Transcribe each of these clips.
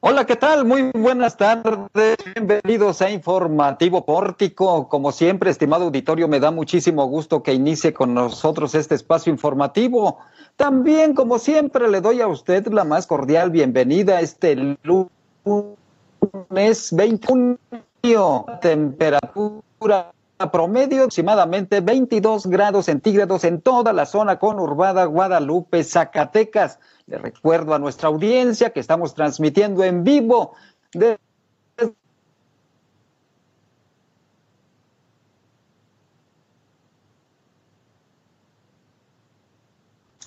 Hola, ¿qué tal? Muy buenas tardes. Bienvenidos a Informativo Pórtico. Como siempre, estimado auditorio, me da muchísimo gusto que inicie con nosotros este espacio informativo. También, como siempre, le doy a usted la más cordial bienvenida este lunes 21 temperatura promedio aproximadamente 22 grados centígrados en toda la zona conurbada Guadalupe, Zacatecas. Le recuerdo a nuestra audiencia que estamos transmitiendo en vivo de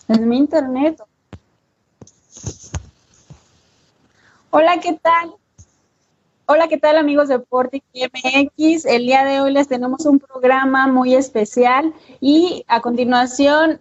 En mi internet. Hola, ¿qué tal? Hola, ¿qué tal amigos de Portic MX? El día de hoy les tenemos un programa muy especial y a continuación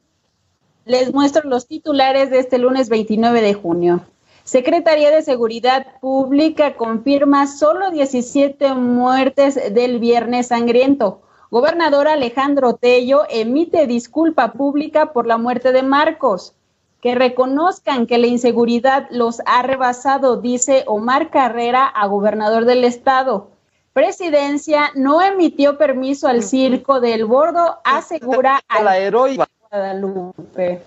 les muestro los titulares de este lunes 29 de junio. Secretaría de Seguridad Pública confirma solo 17 muertes del viernes sangriento. Gobernador Alejandro Tello emite disculpa pública por la muerte de Marcos que reconozcan que la inseguridad los ha rebasado, dice Omar Carrera a gobernador del estado. Presidencia no emitió permiso al circo del bordo, asegura a la heroica En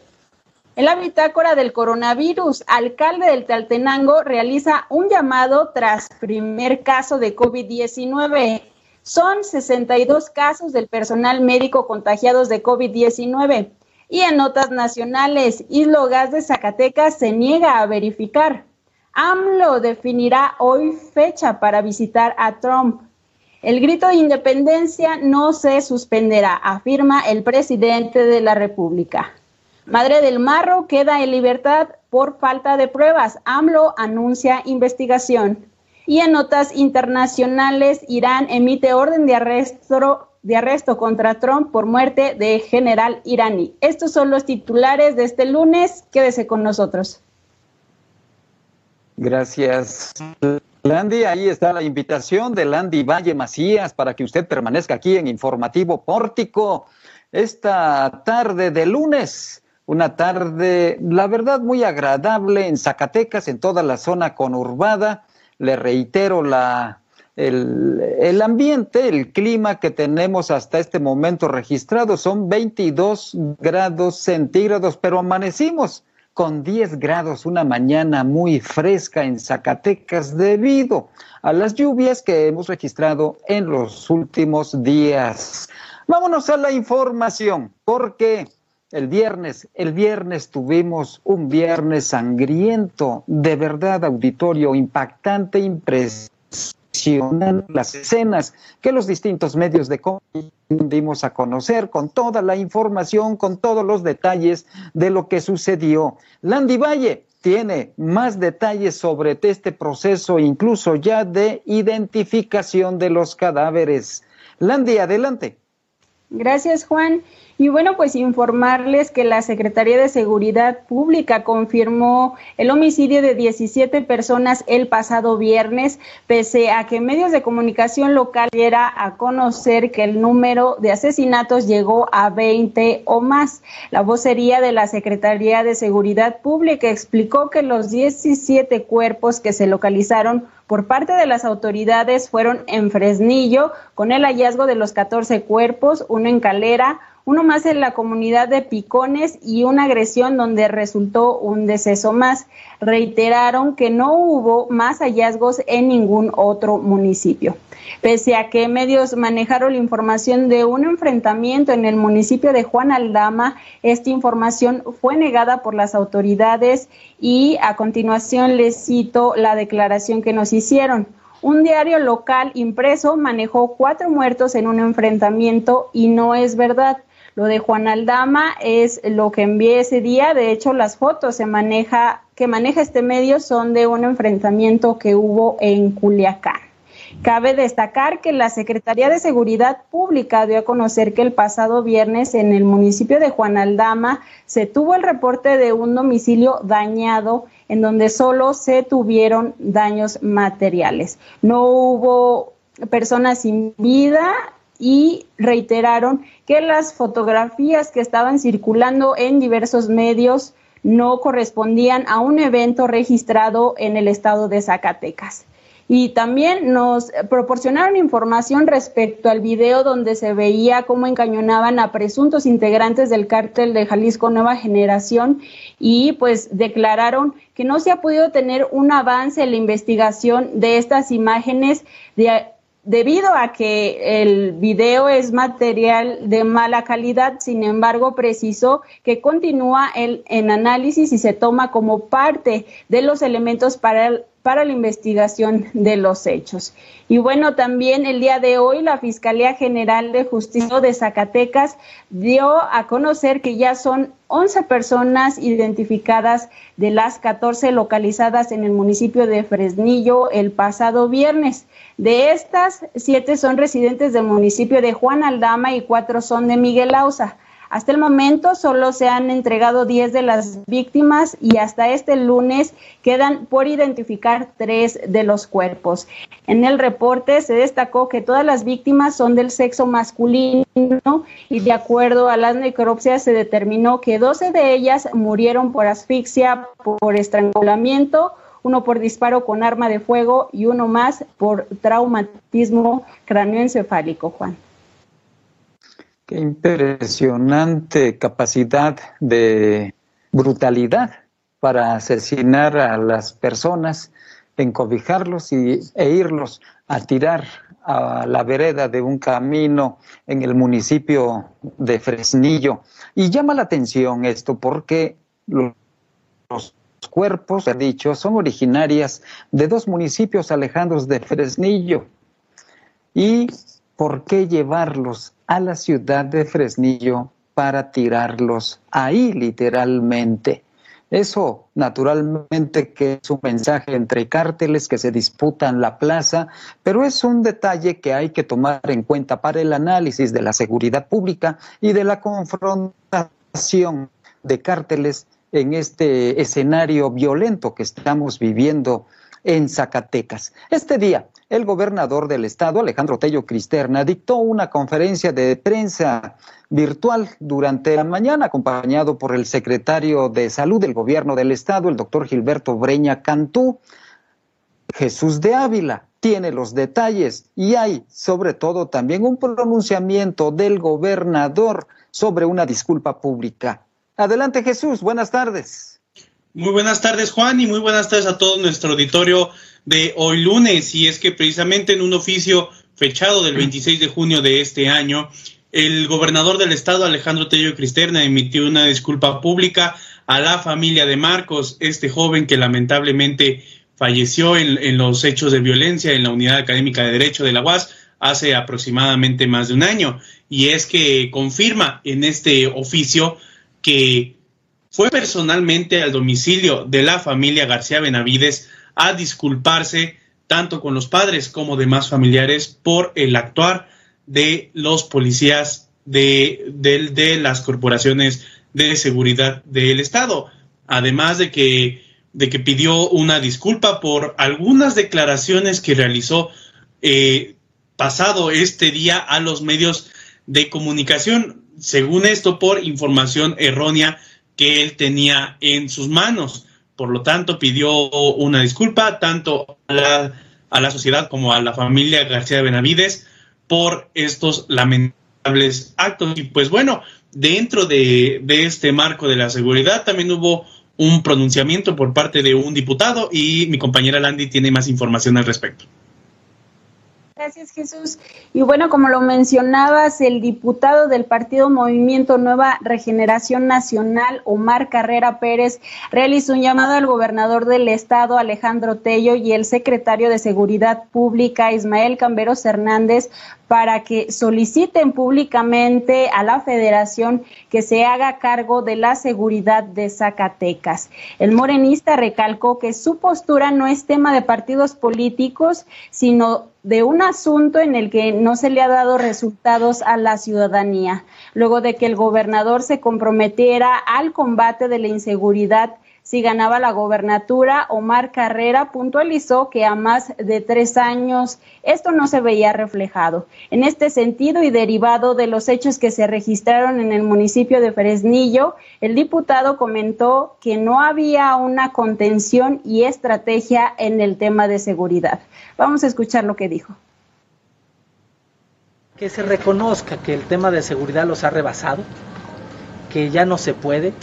la bitácora del coronavirus, alcalde del Taltenango realiza un llamado tras primer caso de COVID-19. Son 62 casos del personal médico contagiados de COVID-19. Y en notas nacionales, Islo Gas de Zacatecas se niega a verificar. AMLO definirá hoy fecha para visitar a Trump. El grito de independencia no se suspenderá, afirma el presidente de la República. Madre del Marro queda en libertad por falta de pruebas. AMLO anuncia investigación. Y en notas internacionales, Irán emite orden de arresto de arresto contra Trump por muerte de general iraní. Estos son los titulares de este lunes. Quédese con nosotros. Gracias. Landy, ahí está la invitación de Landy Valle Macías para que usted permanezca aquí en Informativo Pórtico esta tarde de lunes. Una tarde, la verdad, muy agradable en Zacatecas, en toda la zona conurbada. Le reitero la el, ambiente, el clima que tenemos hasta este momento registrado son 22 grados centígrados, pero amanecimos con 10 grados una mañana muy fresca en Zacatecas debido a las lluvias que hemos registrado en los últimos días. Vámonos a la información, porque el viernes, el viernes tuvimos un viernes sangriento, de verdad auditorio impactante, impresionante las escenas que los distintos medios de comunicación dimos a conocer con toda la información, con todos los detalles de lo que sucedió. Landy Valle tiene más detalles sobre este proceso, incluso ya de identificación de los cadáveres. Landy, adelante. Gracias, Juan. Y bueno, pues informarles que la Secretaría de Seguridad Pública confirmó el homicidio de 17 personas el pasado viernes, pese a que medios de comunicación local diera a conocer que el número de asesinatos llegó a 20 o más. La vocería de la Secretaría de Seguridad Pública explicó que los 17 cuerpos que se localizaron por parte de las autoridades fueron en Fresnillo, con el hallazgo de los 14 cuerpos, uno en Calera, uno más en la comunidad de Picones y una agresión donde resultó un deceso más. Reiteraron que no hubo más hallazgos en ningún otro municipio. Pese a que medios manejaron la información de un enfrentamiento en el municipio de Juan Aldama, esta información fue negada por las autoridades y a continuación les cito la declaración que nos hicieron. Un diario local impreso manejó cuatro muertos en un enfrentamiento y no es verdad. Lo de Juan Aldama es lo que envié ese día. De hecho, las fotos se maneja, que maneja este medio son de un enfrentamiento que hubo en Culiacán. Cabe destacar que la Secretaría de Seguridad Pública dio a conocer que el pasado viernes en el municipio de Juan Aldama se tuvo el reporte de un domicilio dañado en donde solo se tuvieron daños materiales. No hubo personas sin vida y reiteraron que las fotografías que estaban circulando en diversos medios no correspondían a un evento registrado en el estado de Zacatecas. Y también nos proporcionaron información respecto al video donde se veía cómo encañonaban a presuntos integrantes del cártel de Jalisco Nueva Generación y pues declararon que no se ha podido tener un avance en la investigación de estas imágenes de Debido a que el video es material de mala calidad, sin embargo, precisó que continúa el, en análisis y se toma como parte de los elementos para el, para la investigación de los hechos. Y bueno, también el día de hoy la Fiscalía General de Justicia de Zacatecas dio a conocer que ya son 11 personas identificadas de las 14 localizadas en el municipio de Fresnillo el pasado viernes. De estas, siete son residentes del municipio de Juan Aldama y cuatro son de Miguel Ausa. Hasta el momento solo se han entregado 10 de las víctimas y hasta este lunes quedan por identificar tres de los cuerpos. En el reporte se destacó que todas las víctimas son del sexo masculino y de acuerdo a las necropsias se determinó que 12 de ellas murieron por asfixia, por estrangulamiento, uno por disparo con arma de fuego y uno más por traumatismo cráneoencefálico, Juan. Qué impresionante capacidad de brutalidad para asesinar a las personas, encobijarlos y, e irlos a tirar a la vereda de un camino en el municipio de Fresnillo. Y llama la atención esto porque los cuerpos, he dicho, son originarias de dos municipios alejados de Fresnillo. ¿Y por qué llevarlos a la ciudad de Fresnillo para tirarlos ahí literalmente. Eso, naturalmente, que es un mensaje entre cárteles que se disputan la plaza, pero es un detalle que hay que tomar en cuenta para el análisis de la seguridad pública y de la confrontación de cárteles en este escenario violento que estamos viviendo en Zacatecas. Este día, el gobernador del estado, Alejandro Tello Cristerna, dictó una conferencia de prensa virtual durante la mañana, acompañado por el secretario de Salud del gobierno del estado, el doctor Gilberto Breña Cantú. Jesús de Ávila tiene los detalles y hay sobre todo también un pronunciamiento del gobernador sobre una disculpa pública. Adelante Jesús, buenas tardes. Muy buenas tardes Juan y muy buenas tardes a todo nuestro auditorio de hoy lunes y es que precisamente en un oficio fechado del 26 de junio de este año, el gobernador del estado, Alejandro Tello Cristerna, emitió una disculpa pública a la familia de Marcos, este joven que lamentablemente falleció en, en, los hechos de violencia en la Unidad Académica de Derecho de la UAS hace aproximadamente más de un año. Y es que confirma en este oficio que fue personalmente al domicilio de la familia García Benavides a disculparse tanto con los padres como demás familiares por el actuar de los policías de, de, las corporaciones de seguridad del Estado. Además de que, de que pidió una disculpa por algunas declaraciones que realizó eh, pasado este día a los medios de comunicación, según esto por información errónea que él tenía en sus manos. Por lo tanto, pidió una disculpa tanto a la, a la sociedad como a la familia García de Benavides por estos lamentables actos. Y pues bueno, dentro de, de este marco de la seguridad también hubo un pronunciamiento por parte de un diputado y mi compañera Landy tiene más información al respecto. Gracias, Jesús. Y bueno, como lo mencionabas, el diputado del Partido Movimiento Nueva Regeneración Nacional, Omar Carrera Pérez, realizó un llamado al gobernador del estado, Alejandro Tello, y el secretario de Seguridad Pública, Ismael Camberos Hernández, para que soliciten públicamente a la federación que se haga cargo de la seguridad de Zacatecas. El morenista recalcó que su postura no es tema de partidos políticos, sino de un asunto en el que no se le ha dado resultados a la ciudadanía, luego de que el gobernador se comprometiera al combate de la inseguridad si ganaba la gobernatura, Omar Carrera puntualizó que a más de tres años esto no se veía reflejado. En este sentido y derivado de los hechos que se registraron en el municipio de Fresnillo, el diputado comentó que no había una contención y estrategia en el tema de seguridad. Vamos a escuchar lo que dijo. Que se reconozca que el tema de seguridad los ha rebasado, que ya no se puede,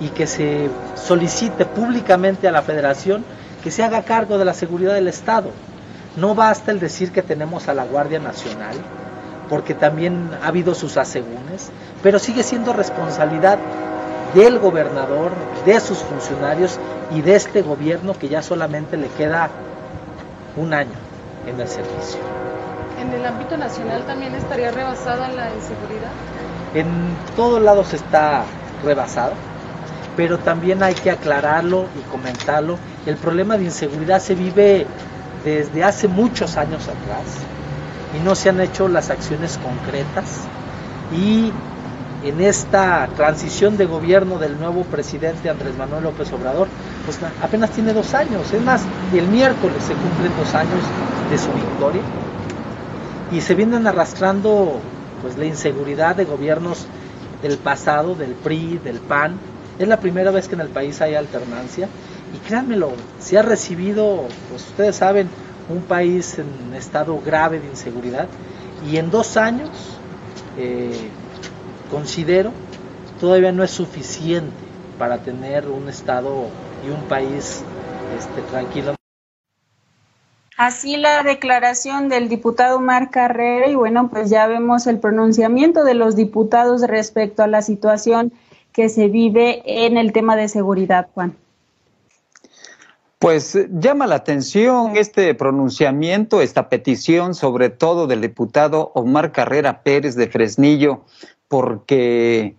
y que se solicite públicamente a la federación que se haga cargo de la seguridad del Estado. No basta el decir que tenemos a la Guardia Nacional, porque también ha habido sus asegúnes, pero sigue siendo responsabilidad del gobernador, de sus funcionarios y de este gobierno que ya solamente le queda un año en el servicio. ¿En el ámbito nacional también estaría rebasada la inseguridad? En todos lados está rebasado pero también hay que aclararlo y comentarlo. El problema de inseguridad se vive desde hace muchos años atrás y no se han hecho las acciones concretas y en esta transición de gobierno del nuevo presidente Andrés Manuel López Obrador, pues apenas tiene dos años, es más, el miércoles se cumplen dos años de su victoria y se vienen arrastrando pues la inseguridad de gobiernos del pasado, del PRI, del PAN, es la primera vez que en el país hay alternancia y créanmelo, se ha recibido, pues ustedes saben, un país en estado grave de inseguridad y en dos años eh, considero todavía no es suficiente para tener un estado y un país este, tranquilo. Así la declaración del diputado Mar Carrera y bueno, pues ya vemos el pronunciamiento de los diputados respecto a la situación que se vive en el tema de seguridad, Juan? Pues llama la atención este pronunciamiento, esta petición, sobre todo del diputado Omar Carrera Pérez de Fresnillo, porque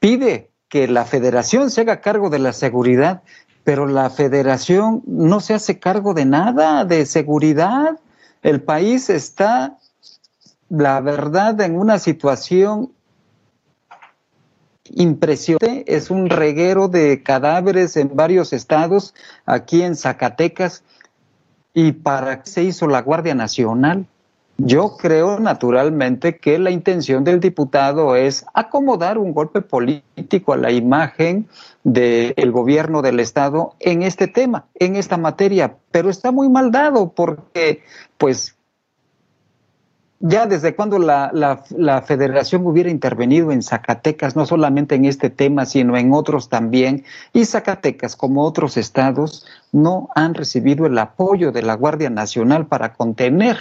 pide que la federación se haga cargo de la seguridad, pero la federación no se hace cargo de nada de seguridad. El país está, la verdad, en una situación impresionante. Es un reguero de cadáveres en varios estados, aquí en Zacatecas. ¿Y para qué se hizo la Guardia Nacional? Yo creo naturalmente que la intención del diputado es acomodar un golpe político a la imagen del gobierno del Estado en este tema, en esta materia, pero está muy mal dado porque pues ya desde cuando la, la, federación hubiera intervenido en Zacatecas, no solamente en este tema, sino en otros también, y Zacatecas, como otros estados, no han recibido el apoyo de la Guardia Nacional para contener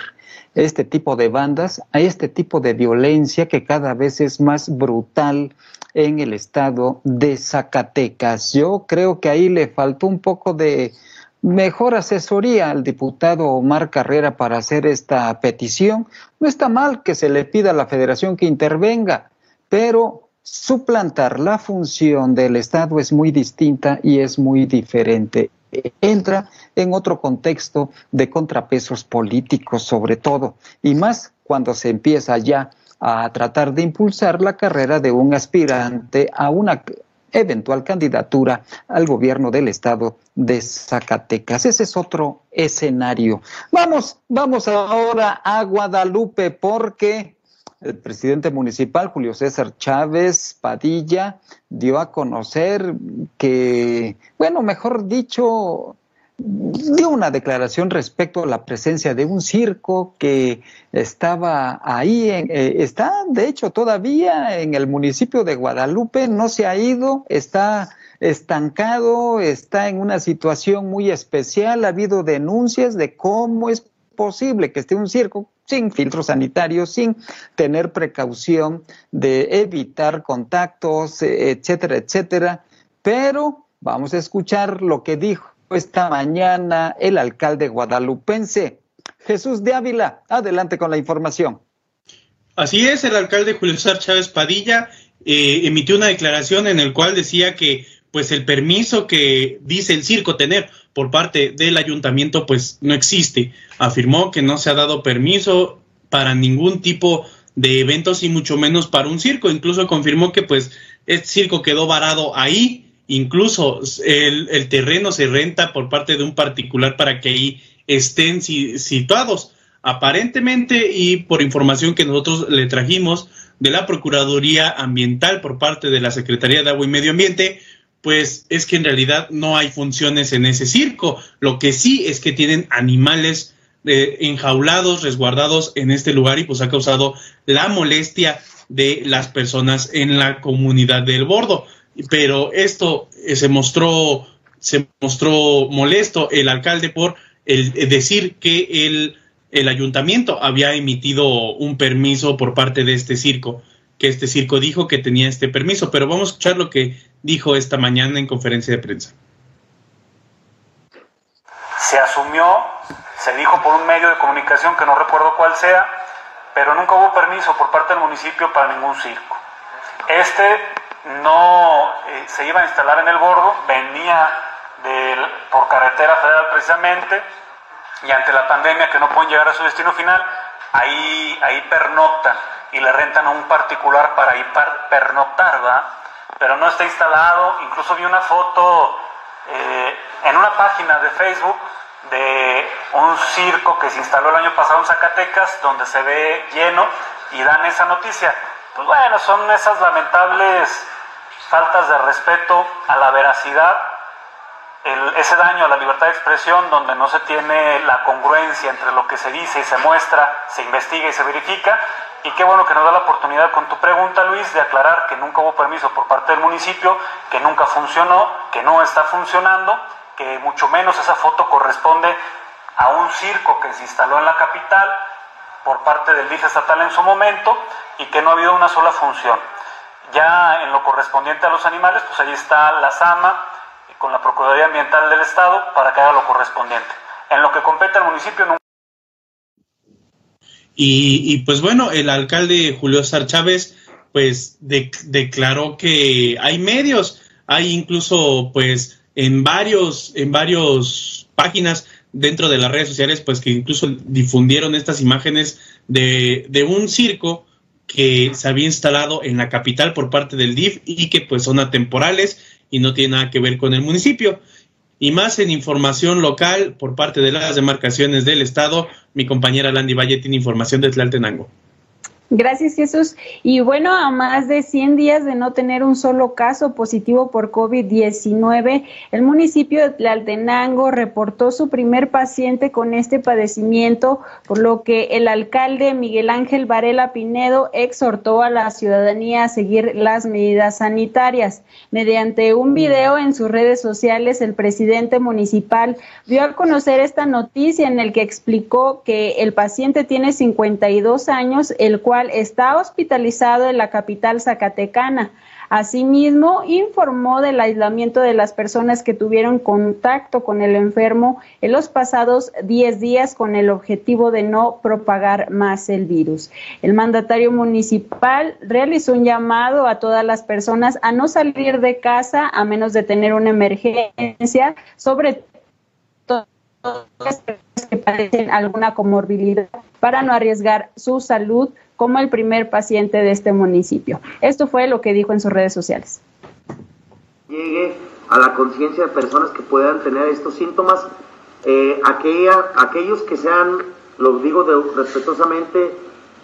este tipo de bandas, a este tipo de violencia que cada vez es más brutal en el estado de Zacatecas. Yo creo que ahí le faltó un poco de mejor asesoría al diputado Omar Carrera para hacer esta petición. No está mal que se le pida a la federación que intervenga, pero suplantar la función del Estado es muy distinta y es muy diferente. Entra en otro contexto de contrapesos políticos sobre todo, y más cuando se empieza ya a tratar de impulsar la carrera de un aspirante a una eventual candidatura al gobierno del estado de Zacatecas. Ese es otro escenario. Vamos, vamos ahora a Guadalupe porque el presidente municipal, Julio César Chávez Padilla, dio a conocer que, bueno, mejor dicho, dio una declaración respecto a la presencia de un circo que estaba ahí, eh, está de hecho todavía en el municipio de Guadalupe, no se ha ido, está estancado, está en una situación muy especial, ha habido denuncias de cómo es posible que esté un circo sin filtros sanitarios, sin tener precaución de evitar contactos, etcétera, etcétera. Pero vamos a escuchar lo que dijo esta mañana el alcalde guadalupense. Jesús de Ávila, adelante con la información. Así es, el alcalde Julio César Chávez Padilla eh, emitió una declaración en el cual decía que pues el permiso que dice el circo tener por parte del ayuntamiento pues no existe. Afirmó que no se ha dado permiso para ningún tipo de eventos y mucho menos para un circo. Incluso confirmó que pues este circo quedó varado ahí incluso el, terreno se renta por parte de un particular para que ahí estén situados. Aparentemente y por información que nosotros le trajimos de la Procuraduría Ambiental por parte de la Secretaría de Agua y Medio Ambiente, pues es que en realidad no hay funciones en ese circo. Lo que sí es que tienen animales eh, enjaulados, resguardados en este lugar y pues ha causado la molestia de las personas en la comunidad del bordo. Pero esto eh, se mostró, se mostró molesto el alcalde por el, decir que el, el ayuntamiento había emitido un permiso por parte de este circo que este circo dijo que tenía este permiso, pero vamos a escuchar lo que dijo esta mañana en conferencia de prensa. Se asumió, se dijo por un medio de comunicación que no recuerdo cuál sea, pero nunca hubo permiso por parte del municipio para ningún circo. Este no eh, se iba a instalar en el bordo, venía por carretera federal precisamente, y ante la pandemia que no pueden llegar a su destino final, ahí, ahí pernoctan y le rentan a un particular para ir pernoctar, ¿va? Pero no está instalado. Incluso vi una foto eh, en una página de Facebook de un circo que se instaló el año pasado en Zacatecas, donde se ve lleno y dan esa noticia. Pues bueno, son esas lamentables faltas de respeto a la veracidad, ese daño a la libertad de expresión, donde no se tiene la congruencia entre lo que se dice y se muestra, se investiga y se verifica, y qué bueno que nos da la oportunidad con tu pregunta, Luis, de aclarar que nunca hubo permiso por parte del municipio, que nunca funcionó, que no está funcionando, que mucho menos esa foto corresponde a un circo que se instaló en la capital por parte del DIF estatal en su momento y que no ha habido una sola función. Ya en lo correspondiente a los animales, pues ahí está la SAMA con la Procuraduría Ambiental del Estado para que haga lo correspondiente. En lo que compete al municipio, nunca y, pues bueno, el alcalde Julio Sar Chávez pues declaró que hay medios, hay incluso pues en varios, en varios páginas dentro de las redes sociales pues que incluso difundieron estas imágenes de, de un circo que se había instalado en la capital por parte del DIF y que pues son atemporales y no tiene nada que ver con el municipio. Y más en información local por parte de las demarcaciones del Estado, mi compañera Landy Valle tiene información de Tlaltenango. Gracias, Jesús. Y bueno, a más de 100 días de no tener un solo caso positivo por COVID-19, el municipio de Tlaltenango reportó su primer paciente con este padecimiento, por lo que el alcalde Miguel Ángel Varela Pinedo exhortó a la ciudadanía a seguir las medidas sanitarias. Mediante un video en sus redes sociales, el presidente municipal dio a conocer esta noticia en el que explicó que el paciente tiene 52 años, el cual está hospitalizado en la capital zacatecana. Asimismo, informó del aislamiento de las personas que tuvieron contacto con el enfermo en los pasados 10 días con el objetivo de no propagar más el virus. El mandatario municipal realizó un llamado a todas las personas a no salir de casa a menos de tener una emergencia, sobre todo que padecen alguna comorbilidad para no arriesgar su salud como el primer paciente de este municipio. Esto fue lo que dijo en sus redes sociales. Llegue a la conciencia de personas que puedan tener estos síntomas, eh, aquella, aquellos que sean, lo digo respetuosamente,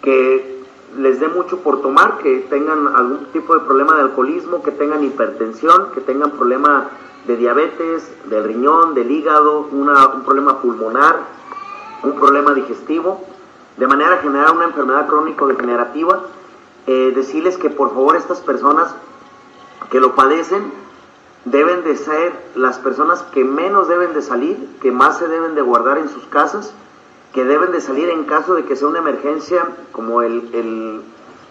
que les dé mucho por tomar, que tengan algún tipo de problema de alcoholismo, que tengan hipertensión, que tengan problema de diabetes, del riñón, del hígado, un problema pulmonar, un problema digestivo, de manera general una enfermedad crónico-degenerativa, eh, decirles que por favor estas personas que lo padecen deben de ser las personas que menos deben de salir, que más se deben de guardar en sus casas, que deben de salir en caso de que sea una emergencia como el,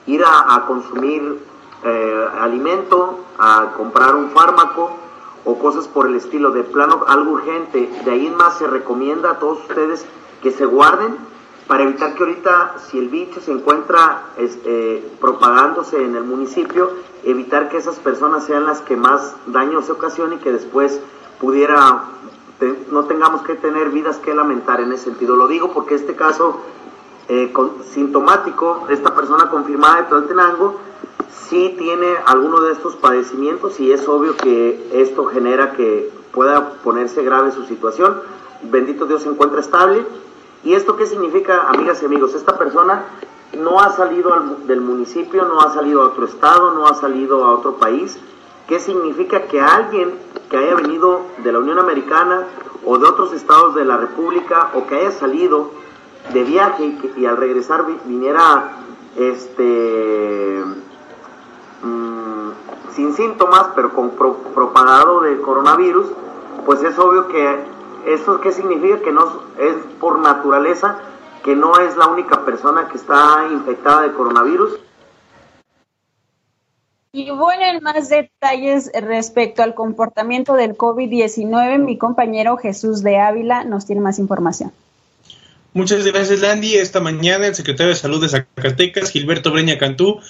ir a, consumir eh, alimento, a comprar un fármaco o cosas por el estilo de plano, algo urgente. De ahí más se recomienda a todos ustedes que se guarden para evitar que ahorita, si el bicho se encuentra este, propagándose en el municipio, evitar que esas personas sean las que más daño se ocasionen y que después pudiera, no tengamos que tener vidas que lamentar en ese sentido. Lo digo porque este caso eh, sintomático, esta persona confirmada de Tlaltenango, sí tiene alguno de estos padecimientos y es obvio que esto genera que pueda ponerse grave su situación. Bendito Dios se encuentra estable. ¿Y esto qué significa, amigas y amigos? Esta persona no ha salido del municipio, no ha salido a otro estado, no ha salido a otro país. ¿Qué significa que alguien que haya venido de la Unión Americana o de otros estados de la República o que haya salido de viaje y, al regresar viniera este mm, sin síntomas pero con propagado de coronavirus pues es obvio que eso qué significa que no es por naturaleza que no es la única persona que está infectada de coronavirus y bueno, en más detalles respecto al comportamiento del COVID-19, mi compañero Jesús de Ávila nos tiene más información. Muchas gracias, Landy. Esta mañana el secretario de Salud de Zacatecas, Gilberto Breña Cantú,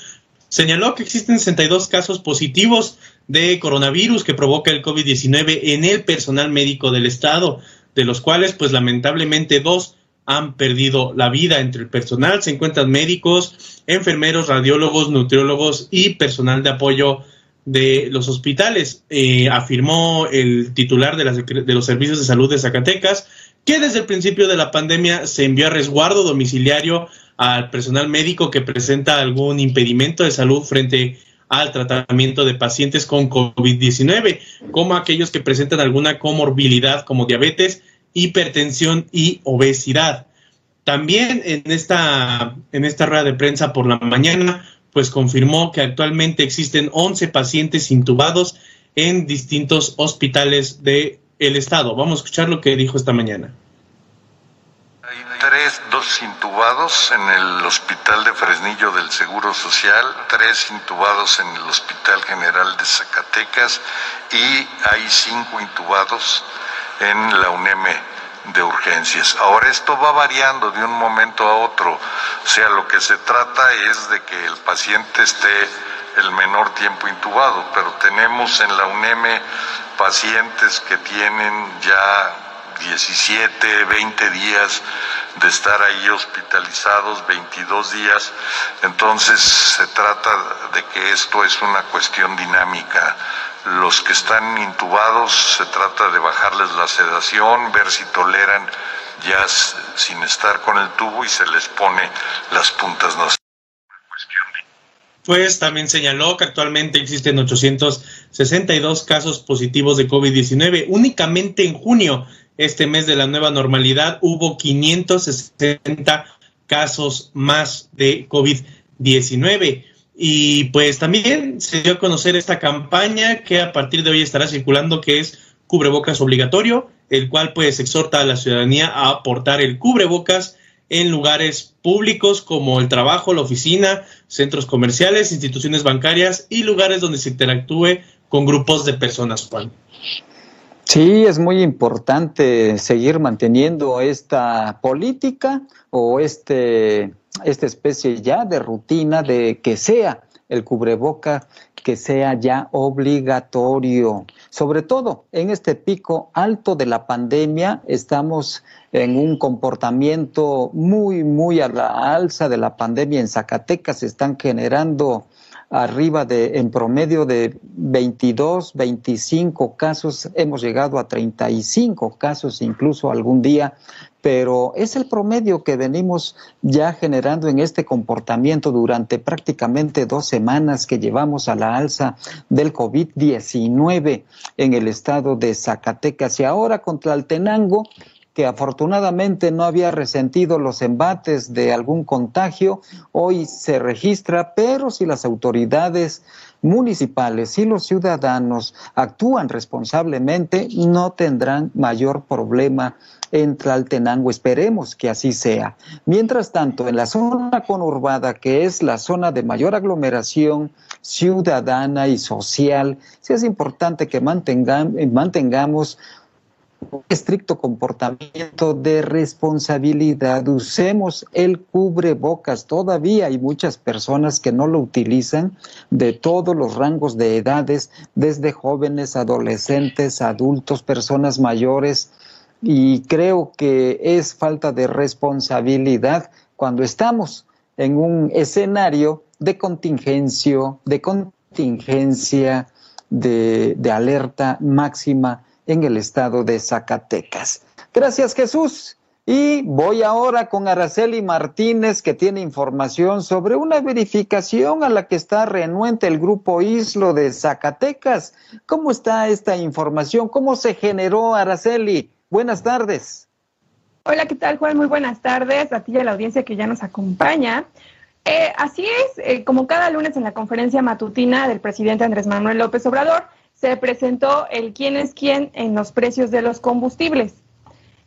señaló que existen 62 casos positivos de coronavirus que provoca el COVID-19 en el personal médico del estado, de los cuales, pues lamentablemente, dos han perdido la vida. Entre el personal se encuentran médicos, enfermeros, radiólogos, nutriólogos y personal de apoyo de los hospitales. Eh, afirmó el titular de, de los servicios de salud de Zacatecas que desde el principio de la pandemia se envió a resguardo domiciliario al personal médico que presenta algún impedimento de salud frente al tratamiento de pacientes con COVID-19, como aquellos que presentan alguna comorbilidad como diabetes, hipertensión y obesidad. También en esta, en esta rueda de prensa por la mañana, pues confirmó que actualmente existen 11 pacientes intubados en distintos hospitales del el estado. Vamos a escuchar lo que dijo esta mañana. Tres, dos intubados en el Hospital de Fresnillo del Seguro Social, tres intubados en el Hospital General de Zacatecas y hay cinco intubados en la UNEM de urgencias. Ahora esto va variando de un momento a otro, o sea, lo que se trata es de que el paciente esté el menor tiempo intubado, pero tenemos en la UNEM pacientes que tienen ya 17, 20 días de estar ahí hospitalizados, 22 días, entonces se trata de que esto es una cuestión dinámica los que están intubados se trata de bajarles la sedación, ver si toleran ya sin estar con el tubo y se les pone las puntas nasales. Pues también señaló que actualmente existen 862 casos positivos de COVID-19. Únicamente en junio, este mes de la nueva normalidad, hubo 560 casos más de COVID-19. Y pues también se dio a conocer esta campaña que a partir de hoy estará circulando, que es cubrebocas obligatorio, el cual pues exhorta a la ciudadanía a aportar el cubrebocas en lugares públicos como el trabajo, la oficina, centros comerciales, instituciones bancarias y lugares donde se interactúe con grupos de personas. Sí, es muy importante seguir manteniendo esta política o este esta especie ya de rutina de que sea el cubreboca, que sea ya obligatorio. Sobre todo en este pico alto de la pandemia, estamos en un comportamiento muy, muy a la alza de la pandemia. En Zacatecas se están generando arriba de, en promedio de 22, 25 casos, hemos llegado a 35 casos incluso algún día pero es el promedio que venimos ya generando en este comportamiento durante prácticamente dos semanas que llevamos a la alza del COVID-19 en el estado de Zacatecas. Y ahora contra Altenango que afortunadamente no había resentido los embates de algún contagio, hoy se registra, pero si las autoridades municipales y los ciudadanos actúan responsablemente, no tendrán mayor problema en Tlaltenango. Esperemos que así sea. Mientras tanto, en la zona conurbada, que es la zona de mayor aglomeración ciudadana y social, sí es importante que mantengamos estricto comportamiento de responsabilidad. Usemos el cubrebocas. Todavía hay muchas personas que no lo utilizan de todos los rangos de edades, desde jóvenes, adolescentes, adultos, personas mayores y creo que es falta de responsabilidad cuando estamos en un escenario de contingencia, de contingencia, de, de alerta máxima en el estado de Zacatecas. Gracias Jesús. Y voy ahora con Araceli Martínez, que tiene información sobre una verificación a la que está renuente el grupo Islo de Zacatecas. ¿Cómo está esta información? ¿Cómo se generó, Araceli? Buenas tardes. Hola, ¿qué tal, Juan? Muy buenas tardes a ti y a la audiencia que ya nos acompaña. Eh, así es, eh, como cada lunes en la conferencia matutina del presidente Andrés Manuel López Obrador, se presentó el quién es quién en los precios de los combustibles.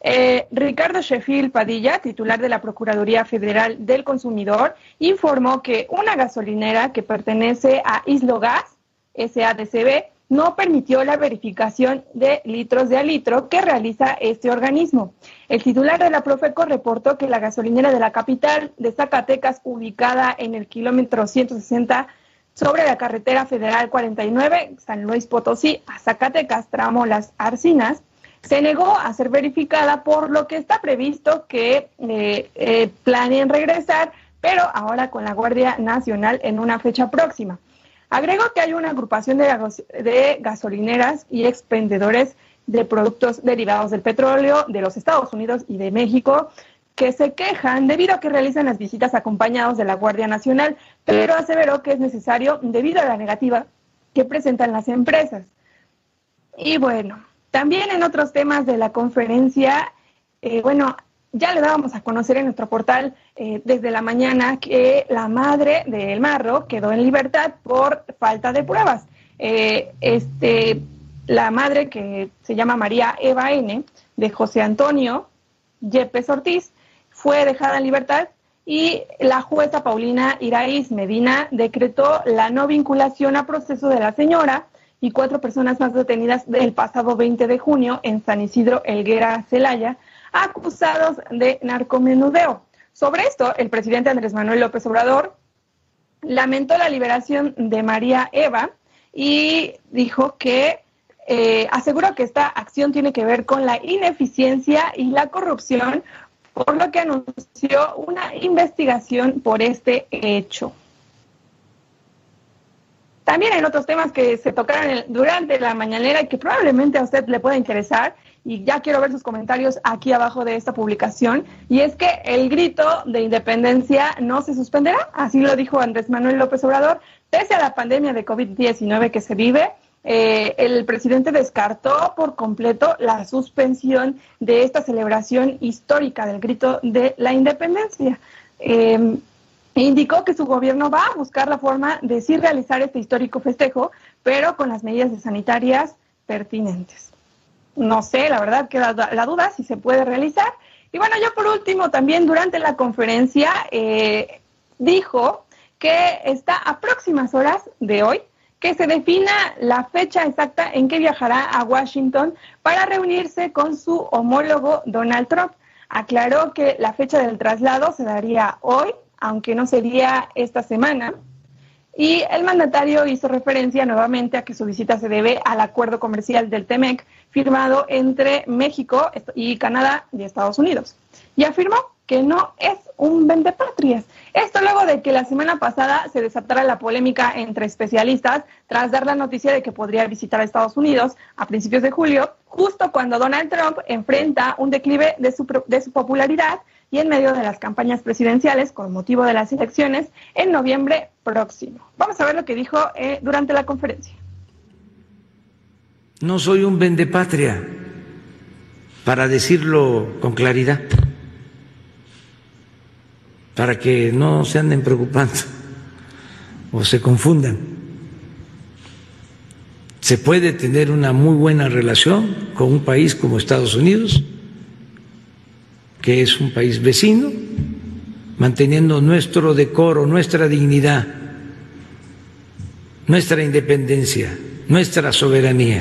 Eh, Ricardo Sheffield Padilla, titular de la Procuraduría Federal del Consumidor, informó que una gasolinera que pertenece a Islogas, SADCB, no permitió la verificación de litros de a litro que realiza este organismo. El titular de la Profeco reportó que la gasolinera de la capital de Zacatecas, ubicada en el kilómetro 160 sobre la carretera federal 49, San Luis Potosí, a Zacatecas, tramo Las Arcinas, se negó a ser verificada por lo que está previsto que eh, eh, planeen regresar, pero ahora con la Guardia Nacional en una fecha próxima. Agregó que hay una agrupación de, de gasolineras y expendedores de productos derivados del petróleo de los Estados Unidos y de México que se quejan debido a que realizan las visitas acompañados de la Guardia Nacional, pero aseveró que es necesario debido a la negativa que presentan las empresas. Y bueno, también en otros temas de la conferencia, eh, bueno, ya le dábamos a conocer en nuestro portal eh, desde la mañana que la madre del Marro quedó en libertad por falta de pruebas. Eh, este, la madre que se llama María Eva N, de José Antonio Yepes Ortiz, fue dejada en libertad y la jueza Paulina Iraíz Medina decretó la no vinculación a proceso de la señora y cuatro personas más detenidas del pasado 20 de junio en San Isidro Elguera, Celaya, acusados de narcomenudeo. Sobre esto, el presidente Andrés Manuel López Obrador lamentó la liberación de María Eva y dijo que eh, aseguró que esta acción tiene que ver con la ineficiencia y la corrupción, por lo que anunció una investigación por este hecho. También hay otros temas que se tocaron durante la mañanera y que probablemente a usted le pueda interesar. Y ya quiero ver sus comentarios aquí abajo de esta publicación. Y es que el grito de independencia no se suspenderá. Así lo dijo Andrés Manuel López Obrador. Pese a la pandemia de COVID-19 que se vive, eh, el presidente descartó por completo la suspensión de esta celebración histórica del grito de la independencia. Eh, indicó que su gobierno va a buscar la forma de sí realizar este histórico festejo, pero con las medidas sanitarias pertinentes. No sé, la verdad queda la duda si se puede realizar. Y bueno, yo por último también durante la conferencia eh, dijo que está a próximas horas de hoy que se defina la fecha exacta en que viajará a Washington para reunirse con su homólogo Donald Trump. Aclaró que la fecha del traslado se daría hoy, aunque no sería esta semana. Y el mandatario hizo referencia nuevamente a que su visita se debe al acuerdo comercial del TEMEC firmado entre México y Canadá y Estados Unidos. Y afirmó que no es un vendepatrias. Esto luego de que la semana pasada se desatara la polémica entre especialistas tras dar la noticia de que podría visitar a Estados Unidos a principios de julio, justo cuando Donald Trump enfrenta un declive de su, de su popularidad y en medio de las campañas presidenciales con motivo de las elecciones en noviembre próximo. Vamos a ver lo que dijo eh, durante la conferencia. No soy un vendepatria, para decirlo con claridad, para que no se anden preocupando o se confundan. Se puede tener una muy buena relación con un país como Estados Unidos que es un país vecino, manteniendo nuestro decoro, nuestra dignidad, nuestra independencia, nuestra soberanía.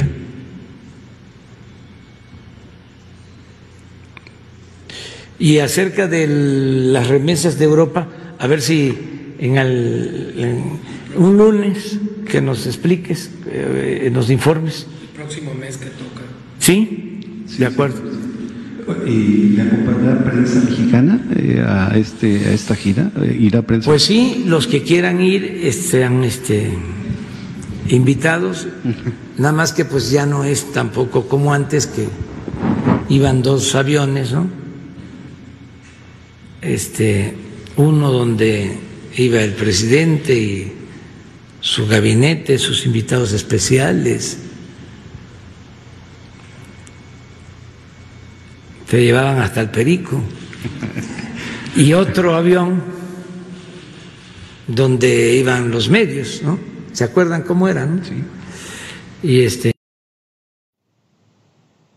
Y acerca de las remesas de Europa, a ver si en, un lunes que nos expliques, eh, nos informes. El próximo mes que toca. ¿Sí? De acuerdo ¿Y le acompañará prensa mexicana eh, a, este, a esta gira? Eh, ¿Irá prensa? Pues sí, los que quieran ir sean este, invitados, nada más que pues ya no es tampoco como antes que iban dos aviones, ¿no? Este, uno donde iba el presidente y su gabinete, sus invitados especiales. Te llevaban hasta el perico. Y otro avión donde iban los medios, ¿no? ¿Se acuerdan cómo eran? Sí. Y este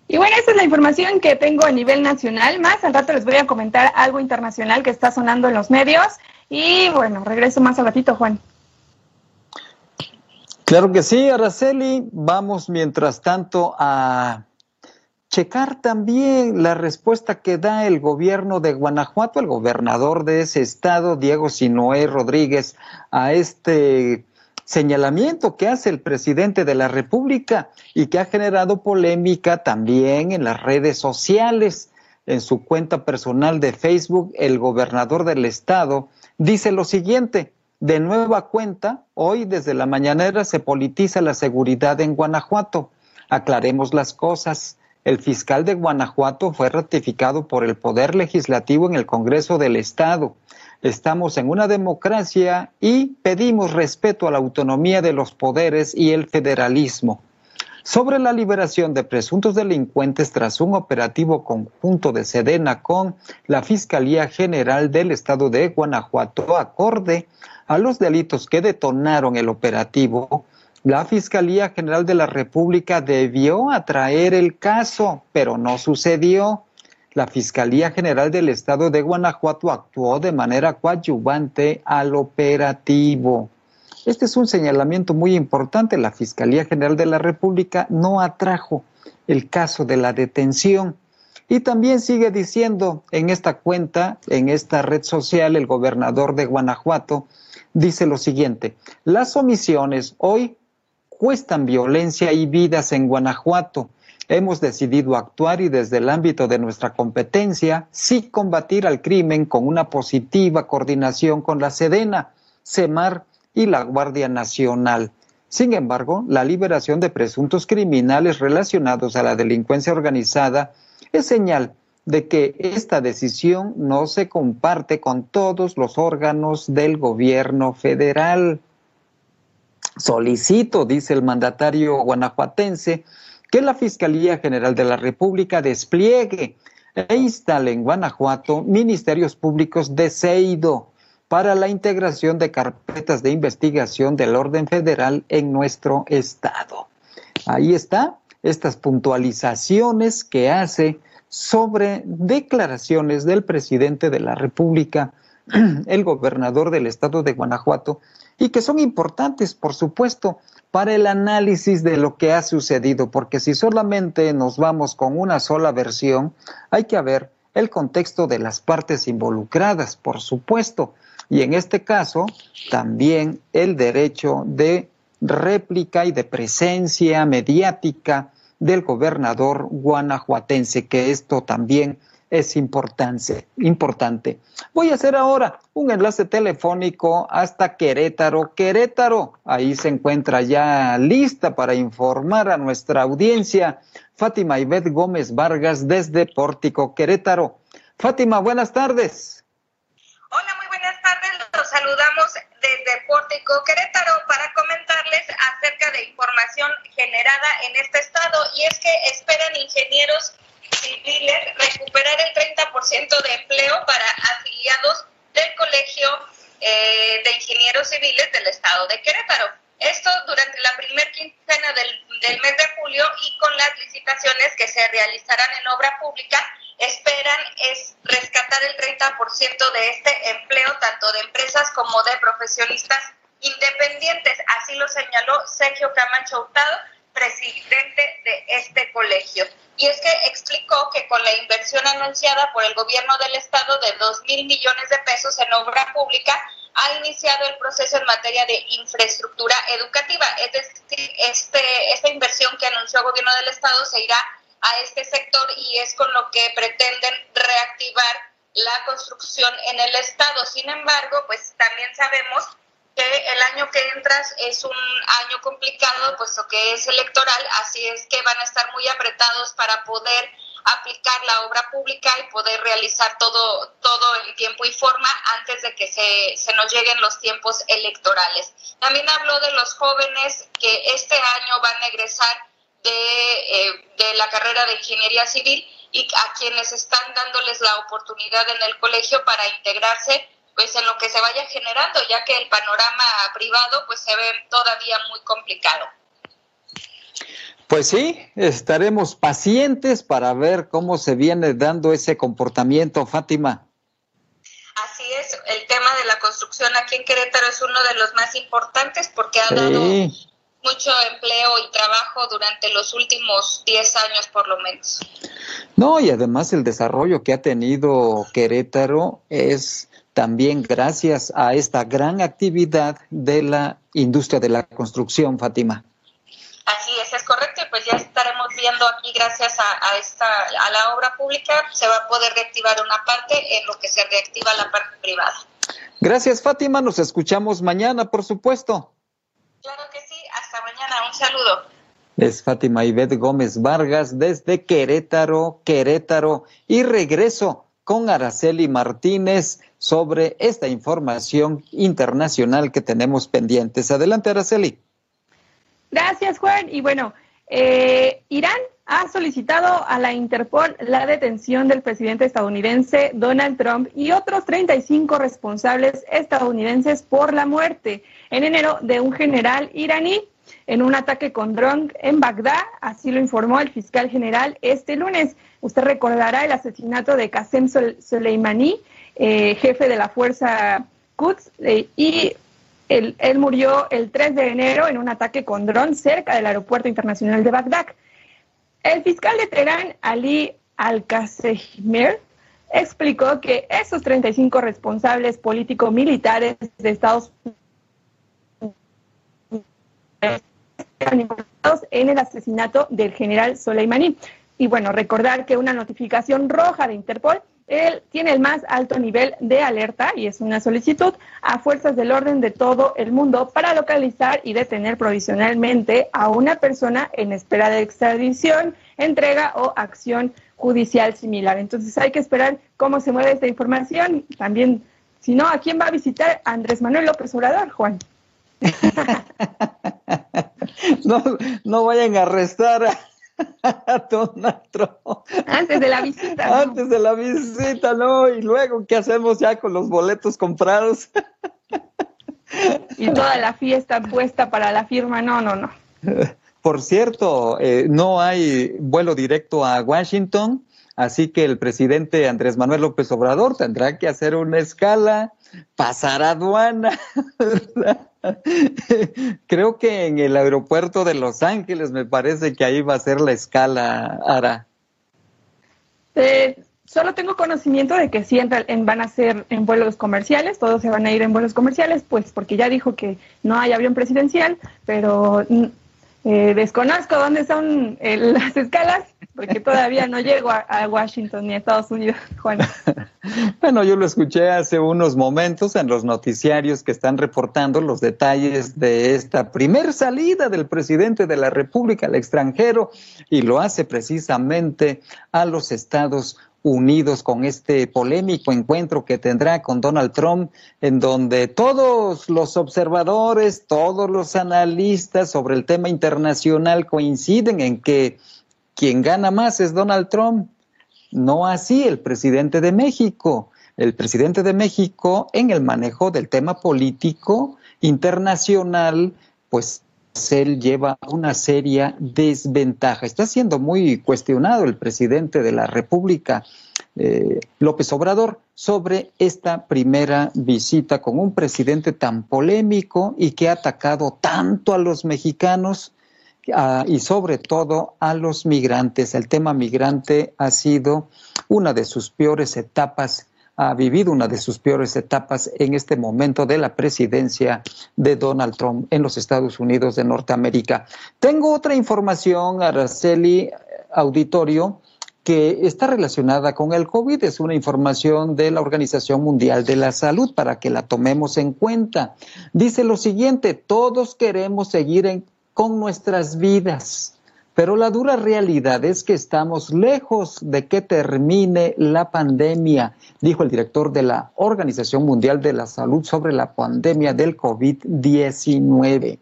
y bueno, esa es la información que tengo a nivel nacional. Más al rato les voy a comentar algo internacional que está sonando en los medios. Y bueno, regreso más al ratito, Juan. Claro que sí, Araceli. Vamos mientras tanto a checar también la respuesta que da el gobierno de Guanajuato, el gobernador de ese estado, Diego Sinoé Rodríguez, a este señalamiento que hace el presidente de la República y que ha generado polémica también en las redes sociales. En su cuenta personal de Facebook, el gobernador del estado dice lo siguiente, de nueva cuenta, hoy desde la mañanera se politiza la seguridad en Guanajuato. Aclaremos las cosas. El fiscal de Guanajuato fue ratificado por el Poder Legislativo en el Congreso del Estado. Estamos en una democracia y pedimos respeto a la autonomía de los poderes y el federalismo. Sobre la liberación de presuntos delincuentes tras un operativo conjunto de Sedena con la Fiscalía General del Estado de Guanajuato, acorde a los delitos que detonaron el operativo, la Fiscalía General de la República debió atraer el caso, pero no sucedió la Fiscalía General del Estado de Guanajuato actuó de manera coadyuvante al operativo. Este es un señalamiento muy importante. La Fiscalía General de la República no atrajo el caso de la detención. Y también sigue diciendo en esta cuenta, en esta red social, el gobernador de Guanajuato dice lo siguiente, las omisiones hoy cuestan violencia y vidas en Guanajuato. Hemos decidido actuar y desde el ámbito de nuestra competencia, sí combatir al crimen con una positiva coordinación con la Sedena, CEMAR y la Guardia Nacional. Sin embargo, la liberación de presuntos criminales relacionados a la delincuencia organizada es señal de que esta decisión no se comparte con todos los órganos del gobierno federal. Solicito, dice el mandatario guanajuatense, que la Fiscalía General de la República despliegue e instale en Guanajuato ministerios públicos de CEIDO para la integración de carpetas de investigación del orden federal en nuestro estado. Ahí está, estas puntualizaciones que hace sobre declaraciones del presidente de la República, el gobernador del estado de Guanajuato, y que son importantes, por supuesto, para el análisis de lo que ha sucedido, porque si solamente nos vamos con una sola versión, hay que ver el contexto de las partes involucradas, por supuesto, y en este caso también el derecho de réplica y de presencia mediática del gobernador guanajuatense, que esto también es importante, importante. Voy a hacer ahora un enlace telefónico hasta Querétaro. Querétaro, ahí se encuentra ya lista para informar a nuestra audiencia Fátima Ivette Gómez Vargas desde Pórtico, Querétaro. Fátima, buenas tardes. Hola, muy buenas tardes. Los saludamos desde Pórtico, Querétaro, para comentarles acerca de información generada en este estado y es que esperan ingenieros civiles recuperar el 30% de empleo para afiliados del Colegio eh, de Ingenieros Civiles del Estado de Querétaro. Esto durante la primera quincena del, del, mes de julio y con las licitaciones que se realizarán en obra pública, esperan es rescatar el 30% de este empleo, tanto de empresas como de profesionistas independientes. Así lo señaló Sergio Camacho Hurtado, presidente de este colegio. Y es que explicó que con la inversión anunciada por el gobierno del estado de 2 mil millones de pesos en obra pública, ha iniciado el proceso en materia de infraestructura educativa. Es decir, este, esta inversión que anunció el gobierno del estado se irá a este sector y es con lo que pretenden reactivar la construcción en el estado. Sin embargo, pues también sabemos que el año que entras es un año complicado, puesto que es electoral, así es que van a estar muy apretados para poder aplicar la obra pública y poder realizar todo, todo en tiempo y forma antes de que se, se nos lleguen los tiempos electorales. También habló de los jóvenes que este año van a egresar de, eh, de la carrera de ingeniería civil y a quienes están dándoles la oportunidad en el colegio para integrarse pues en lo que se vaya generando, ya que el panorama privado pues se ve todavía muy complicado. Pues sí, estaremos pacientes para ver cómo se viene dando ese comportamiento, Fátima. Así es, el tema de la construcción aquí en Querétaro es uno de los más importantes porque ha dado mucho empleo y trabajo durante los últimos 10 años por lo menos. No, y además el desarrollo que ha tenido Querétaro es también gracias a esta gran actividad de la industria de la construcción, Fátima. Así es, es correcto, y pues ya estaremos viendo aquí, gracias a, esta, a la obra pública, se va a poder reactivar una parte en lo que se reactiva la parte privada. Gracias, Fátima, nos escuchamos mañana, por supuesto. Claro que sí, hasta mañana, un saludo. Es Fátima Ivette Gómez Vargas desde Querétaro, Querétaro, y regreso con Araceli Martínez sobre esta información internacional que tenemos pendientes. Adelante, Araceli. Gracias, Juan. Y bueno, eh, Irán ha solicitado a la Interpol la detención del presidente estadounidense Donald Trump y otros 35 responsables estadounidenses por la muerte en enero de un general iraní en un ataque con dron en Bagdad, así lo informó el fiscal general este lunes. Usted recordará el asesinato de Qasem Soleimani, eh, jefe de la fuerza Quds, eh, y él, murió el 3 de enero en un ataque con dron cerca del aeropuerto internacional de Bagdad. El fiscal de Teherán, Ali Al-Qassemir, explicó que esos 35 responsables político-militares de Estados Unidos en el asesinato del general Soleimani. Y bueno, recordar que una notificación roja de Interpol él tiene el más alto nivel de alerta y es una solicitud a fuerzas del orden de todo el mundo para localizar y detener provisionalmente a una persona en espera de extradición, entrega o acción judicial similar. Entonces hay que esperar cómo se mueve esta información. También, si no, ¿a quién va a visitar Andrés Manuel López Obrador, Juan? no, no vayan a arrestar a Donald Antes de la visita. Antes de la visita, ¿no? Y luego, ¿qué hacemos ya con los boletos comprados? y toda la fiesta puesta para la firma, no, no, no. Por cierto, eh, no hay vuelo directo a Washington, así que el presidente Andrés Manuel López Obrador tendrá que hacer una escala, pasar aduana, Creo que en el aeropuerto de Los Ángeles me parece que ahí va a ser la escala, Ara. Eh, solo tengo conocimiento de que sí van a ser en vuelos comerciales, todos se van a ir en vuelos comerciales, pues porque ya dijo que no hay avión presidencial, pero mm, eh, desconozco dónde son eh, las escalas, porque todavía no llego a, Washington ni a Estados Unidos, Juan. bueno, yo lo escuché hace unos momentos en los noticiarios que están reportando los detalles de esta primer salida del presidente de la República al extranjero y lo hace precisamente a los Estados Unidos con este polémico encuentro que tendrá con Donald Trump, en donde todos los observadores, todos los analistas sobre el tema internacional coinciden en que quien gana más es Donald Trump, no así el presidente de México. El presidente de México en el manejo del tema político internacional, pues él lleva una seria desventaja. Está siendo muy cuestionado el presidente de la República, eh, López Obrador, sobre esta primera visita con un presidente tan polémico y que ha atacado tanto a los mexicanos y sobre todo a los migrantes. El tema migrante ha sido una de sus peores etapas ha vivido una de sus peores etapas en este momento de la presidencia de Donald Trump en los Estados Unidos de Norteamérica. Tengo otra información, Araceli, auditorio que está relacionada con el COVID. Es una información de la Organización Mundial de la Salud para que la tomemos en cuenta. Dice lo siguiente, todos queremos seguir con nuestras vidas, pero la dura realidad es que estamos lejos de que termine la pandemia, dijo el director de la Organización Mundial de la Salud sobre la pandemia del COVID-19.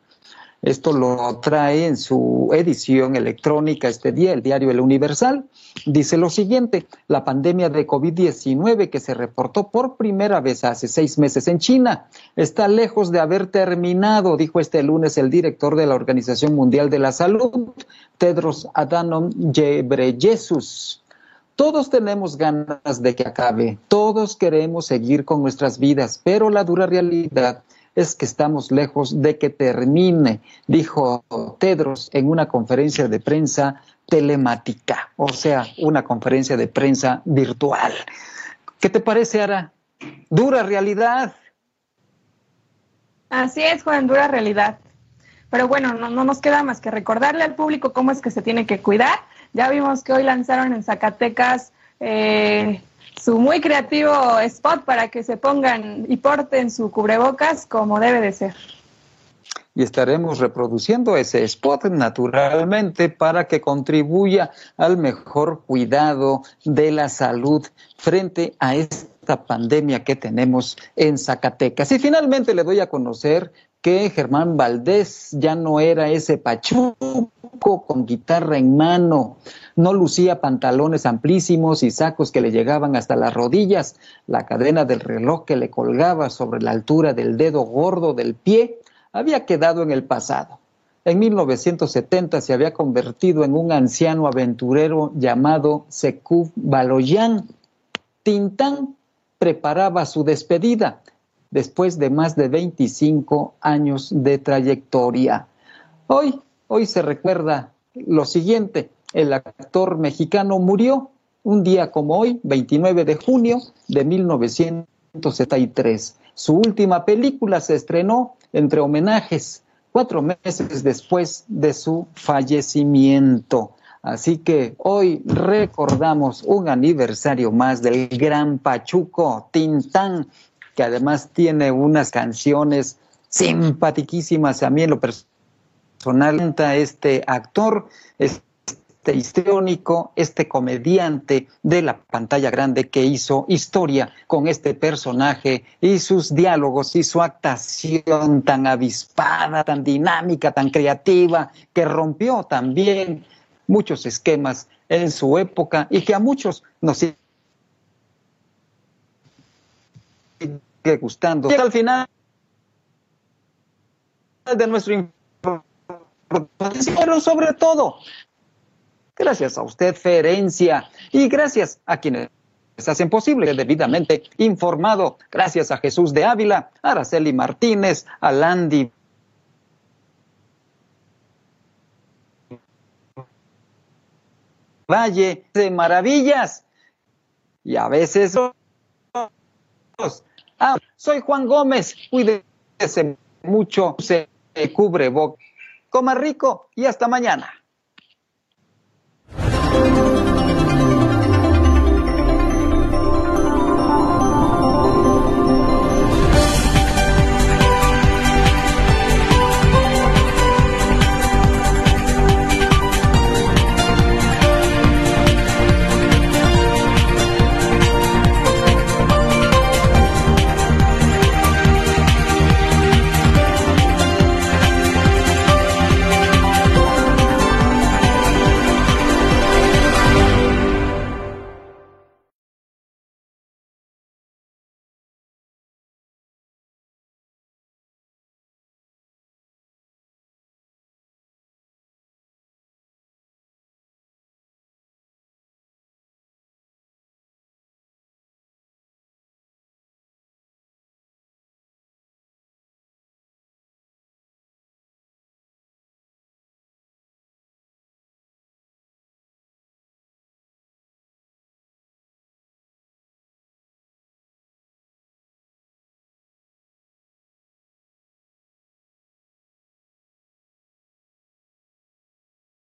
Esto lo trae en su edición electrónica este día, el diario El Universal. Dice lo siguiente, la pandemia de COVID-19 que se reportó por primera vez hace seis meses en China está lejos de haber terminado, dijo este lunes el director de la Organización Mundial de la Salud, Tedros Adhanom Ghebreyesus. Todos tenemos ganas de que acabe, todos queremos seguir con nuestras vidas, pero la dura realidad es que estamos lejos de que termine, dijo Tedros en una conferencia de prensa telemática, o sea, una conferencia de prensa virtual. ¿Qué te parece, Ara? Dura realidad. Así es, Juan, dura realidad. Pero bueno, no, no, nos queda más que recordarle al público cómo es que se tiene que cuidar. Ya vimos que hoy lanzaron en Zacatecas eh, su muy creativo spot para que se pongan y porten su cubrebocas como debe de ser. Y estaremos reproduciendo ese spot naturalmente para que contribuya al mejor cuidado de la salud frente a esta pandemia que tenemos en Zacatecas. Y finalmente le doy a conocer que Germán Valdés ya no era ese pachuco con guitarra en mano, no lucía pantalones amplísimos y sacos que le llegaban hasta las rodillas, la cadena del reloj que le colgaba sobre la altura del dedo gordo del pie había quedado en el pasado. En 1970 se había convertido en un anciano aventurero llamado Sekub Baloyan. Tintán preparaba su despedida después de más de 25 años de trayectoria. Hoy, hoy se recuerda lo siguiente, el actor mexicano murió un día como hoy, 29 de junio de 1973. Su última película se estrenó entre homenajes cuatro meses después de su fallecimiento. Así que hoy recordamos un aniversario más del gran Pachuco Tintán, que además tiene unas canciones simpaticísimas a mí en lo personal. Este actor, este histriónico, este comediante de la pantalla grande que hizo historia con este personaje y sus diálogos y su actuación tan avispada, tan dinámica, tan creativa, que rompió también muchos esquemas en su época y que a muchos nos gustando. al final de nuestro pero sobre todo, gracias a usted, Ferencia, y gracias a quienes hacen posible debidamente informado, gracias a Jesús de Ávila, a Araceli Martínez, a Landy Valle de Maravillas, y a veces Ah, soy Juan Gómez, cuídese mucho, se cubre boca. Coma rico y hasta mañana.